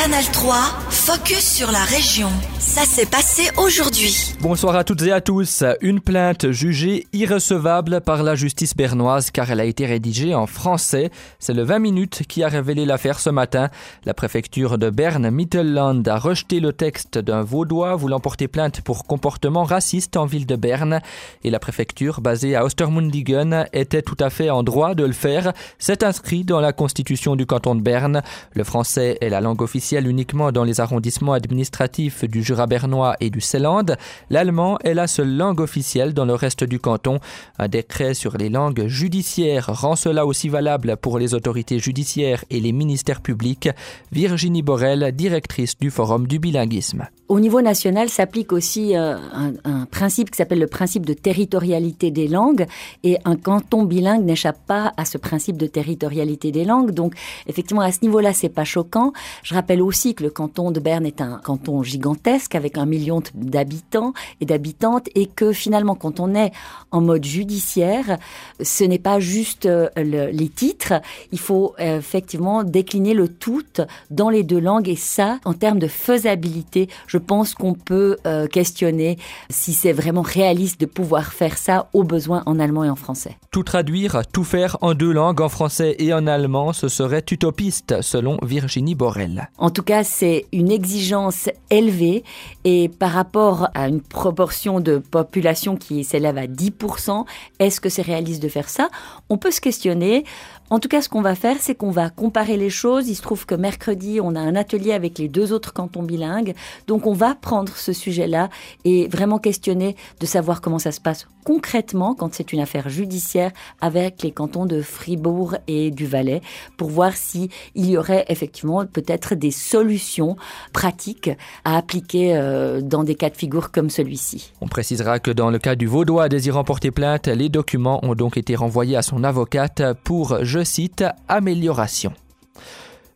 Canal 3, focus sur la région. Ça s'est passé aujourd'hui. Bonsoir à toutes et à tous. Une plainte jugée irrecevable par la justice bernoise car elle a été rédigée en français. C'est le 20 minutes qui a révélé l'affaire ce matin. La préfecture de Berne Mittelland a rejeté le texte d'un vaudois voulant porter plainte pour comportement raciste en ville de Berne et la préfecture basée à Ostermundigen était tout à fait en droit de le faire. C'est inscrit dans la constitution du canton de Berne. Le français est la langue officielle uniquement dans les arrondissements administratifs du Jura bernois et du Seeland. L'allemand est la seule langue officielle dans le reste du canton. Un décret sur les langues judiciaires rend cela aussi valable pour les autorités judiciaires et les ministères publics. Virginie Borel, directrice du Forum du bilinguisme. Au niveau national s'applique aussi euh, un, un, principe qui s'appelle le principe de territorialité des langues et un canton bilingue n'échappe pas à ce principe de territorialité des langues. Donc effectivement à ce niveau-là c'est pas choquant. Je rappelle aussi que le canton de Berne est un canton gigantesque avec un million d'habitants et d'habitantes et que finalement quand on est en mode judiciaire, ce n'est pas juste euh, le, les titres, il faut euh, effectivement décliner le tout dans les deux langues et ça en termes de faisabilité, je pense qu'on peut euh, questionner si c'est vraiment réaliste de pouvoir faire ça au besoin en allemand et en français. Tout traduire, tout faire en deux langues, en français et en allemand, ce serait utopiste selon Virginie Borel. En tout cas, c'est une exigence élevée et par rapport à une proportion de population qui s'élève à 10%, est-ce que c'est réaliste de faire ça? On peut se questionner. En tout cas, ce qu'on va faire, c'est qu'on va comparer les choses. Il se trouve que mercredi, on a un atelier avec les deux autres cantons bilingues. Donc, on va prendre ce sujet-là et vraiment questionner de savoir comment ça se passe concrètement quand c'est une affaire judiciaire avec les cantons de Fribourg et du Valais pour voir si y aurait effectivement peut-être des solutions pratiques à appliquer euh, dans des cas de figure comme celui-ci. On précisera que dans le cas du Vaudois désirant porter plainte, les documents ont donc été renvoyés à son avocate pour, je cite, amélioration.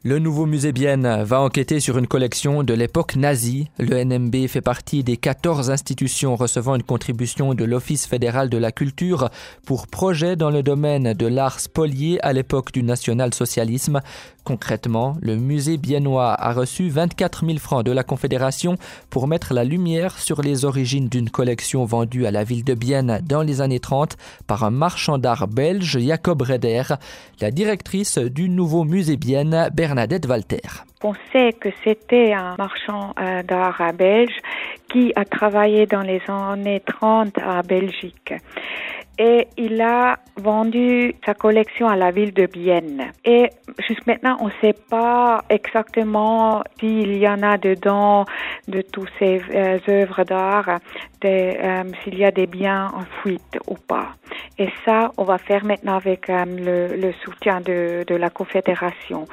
Le nouveau musée Bienne va enquêter sur une collection de l'époque nazie. Le NMB fait partie des 14 institutions recevant une contribution de l'Office fédéral de la culture pour projets dans le domaine de l'art spolié à l'époque du national-socialisme. Concrètement, le musée biennois a reçu 24 000 francs de la Confédération pour mettre la lumière sur les origines d'une collection vendue à la ville de Bienne dans les années 30 par un marchand d'art belge, Jacob Reder, la directrice du nouveau musée Bienne, On sait que c'était un marchand euh, d'art belge qui a travaillé dans les années 30 à Belgique et il a vendu sa collection à la ville de Bienne. Et jusqu'à maintenant, on ne sait pas exactement s'il y en a dedans de tous ces euh, œuvres d'art, euh, s'il y a des biens en fuite ou pas. Et ça, on va faire maintenant avec euh, le, le, soutien de, de, la Confédération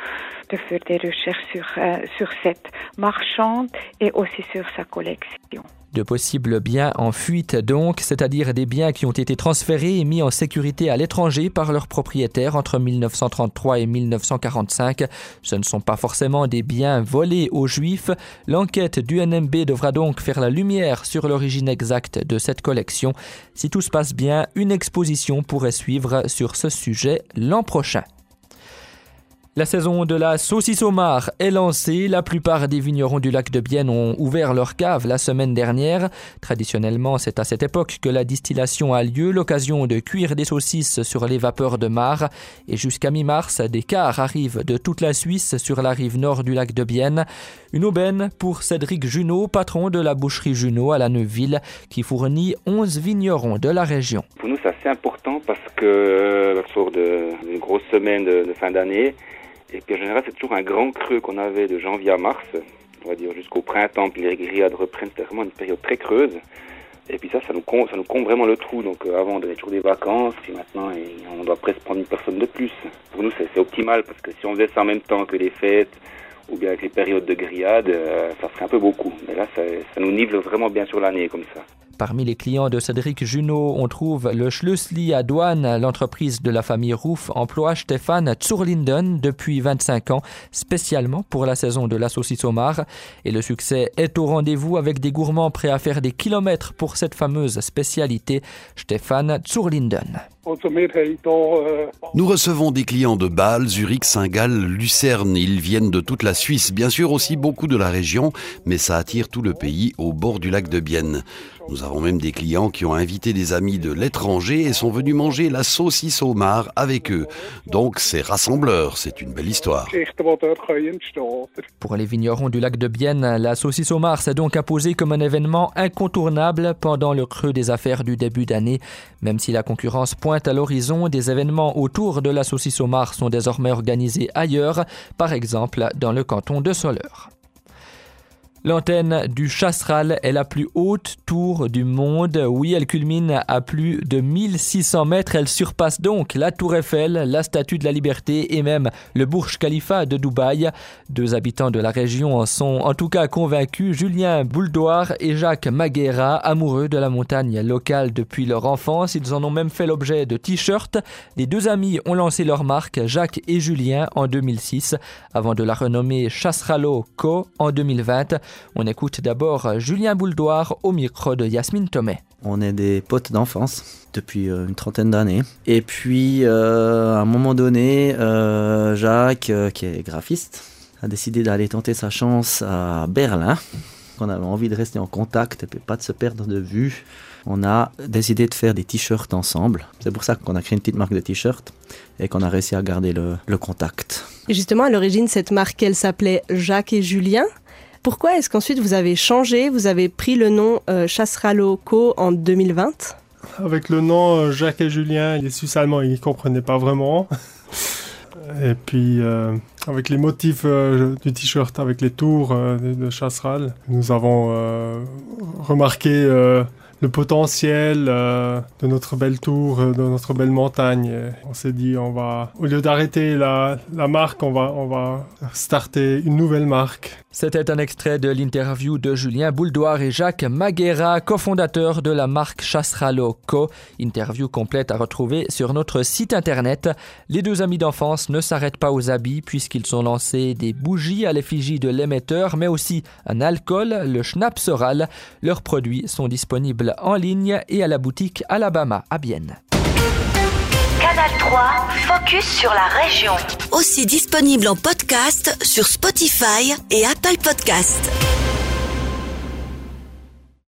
de faire des recherches sur, euh, sur cette marchande et aussi sur sa collection. De possibles biens en fuite donc, c'est-à-dire des biens qui ont été transférés et mis en sécurité à l'étranger par leurs propriétaires entre 1933 et 1945. Ce ne sont pas forcément des biens volés aux juifs. L'enquête du NMB devra donc faire la lumière sur l'origine exacte de cette collection. Si tout se passe bien, une exposition pourrait suivre sur ce sujet l'an prochain. La saison de la saucisse au mar est lancée. La plupart des vignerons du lac de Bienne ont ouvert leur cave la semaine dernière. Traditionnellement, c'est à cette époque que la distillation a lieu, l'occasion de cuire des saucisses sur les vapeurs de mar. Et jusqu'à mi-mars, des cars arrivent de toute la Suisse sur la rive nord du lac de Bienne. Une aubaine pour Cédric Junot, patron de la boucherie Junot à la Neuville, qui fournit 11 vignerons de la région. Pour nous, c'est assez important parce que, au cours d'une grosse semaine de fin d'année, et puis en général, c'est toujours un grand creux qu'on avait de janvier à mars, on va dire jusqu'au printemps, puis les grillades reprennent, c'était vraiment une période très creuse. Et puis ça, ça nous compte, vraiment le trou. Donc euh, avant, on avait toujours des vacances, puis maintenant, et on doit presque prendre une personne de plus. Pour nous, c'est optimal, parce que si on faisait ça en même temps que les fêtes, ou bien avec les périodes de grillade, euh, ça serait un peu beaucoup. Mais là, ça, ça nous nivelle vraiment bien sur l'année comme ça. Parmi les clients de Cédric Junot, on trouve le Schlussli à Douane. L'entreprise de la famille Rouf emploie Stéphane Zurlinden depuis 25 ans, spécialement pour la saison de la saucisse au mar. Et le succès est au rendez-vous avec des gourmands prêts à faire des kilomètres pour cette fameuse spécialité, Stéphane Zurlinden. Nous recevons des clients de Bâle, Zurich, Saint-Gall, Lucerne. Ils viennent de toute la Suisse, bien sûr aussi beaucoup de la région, mais ça attire tout le pays au bord du lac de Bienne. Nous avons même des clients qui ont invité des amis de l'étranger et sont venus manger la saucisse au mar avec eux. Donc c'est rassembleur, c'est une belle histoire. Pour les vignerons du lac de Bienne, la saucisse au mar s'est donc imposée comme un événement incontournable pendant le creux des affaires du début d'année. Même si la concurrence pointe à l'horizon, des événements autour de la saucisse au mar sont désormais organisés ailleurs, par exemple dans le canton de Soleure. L'antenne du Chasseral est la plus haute tour du monde. Oui, elle culmine à plus de 1600 mètres. Elle surpasse donc la Tour Eiffel, la Statue de la Liberté et même le Burj Khalifa de Dubaï. Deux habitants de la région en sont en tout cas convaincus. Julien Bouldoir et Jacques Maguera, amoureux de la montagne locale depuis leur enfance. Ils en ont même fait l'objet de t-shirts. Les deux amis ont lancé leur marque, Jacques et Julien, en 2006, avant de la renommer Chasseralo Co. en 2020. On écoute d'abord Julien Bouldoir au micro de Yasmine Tomé. On est des potes d'enfance depuis euh, une trentaine d'années. Et puis, euh, à un moment donné, euh, Jacques, qui est graphiste, a décidé d'aller tenter sa chance à Berlin. On avait envie de rester en contact et pas de se perdre de vue. On a décidé de faire des t-shirts ensemble. C'est pour ça qu'on a créé une petite marque de t-shirts et qu'on a réussi à garder le, le contact. Et justement, à l'origine, cette marque, elle s'appelait Jacques et Julien. Pourquoi est-ce qu'ensuite vous avez changé, vous avez pris le nom euh, Chassralo Co en 2020 Avec le nom euh, Jacques et Julien, les Suisses allemands, ils ne comprenaient pas vraiment. Et puis, euh, avec les motifs euh, du t-shirt, avec les tours de, Chasseral, nous avons remarqué le potentiel euh, de notre belle tour, euh, de notre belle montagne. On s'est dit, on va, au lieu d'arrêter la, marque, on va, on va starter une nouvelle marque. C'était un extrait de l'interview de Julien Bouldoir et Jacques Maguera, cofondateurs de la marque Chasseralo Co. Interview complète à retrouver sur notre site internet. Les deux amis d'enfance ne s'arrêtent pas aux habits puisqu'ils ont lancé des bougies à l'effigie de l'émetteur, mais aussi un alcool, le Schnaps oral. Leurs produits sont disponibles en ligne et à la boutique Alabama à Bienne. Canal 3, focus sur la région. Aussi disponible en podcast sur Spotify et Apple Podcast.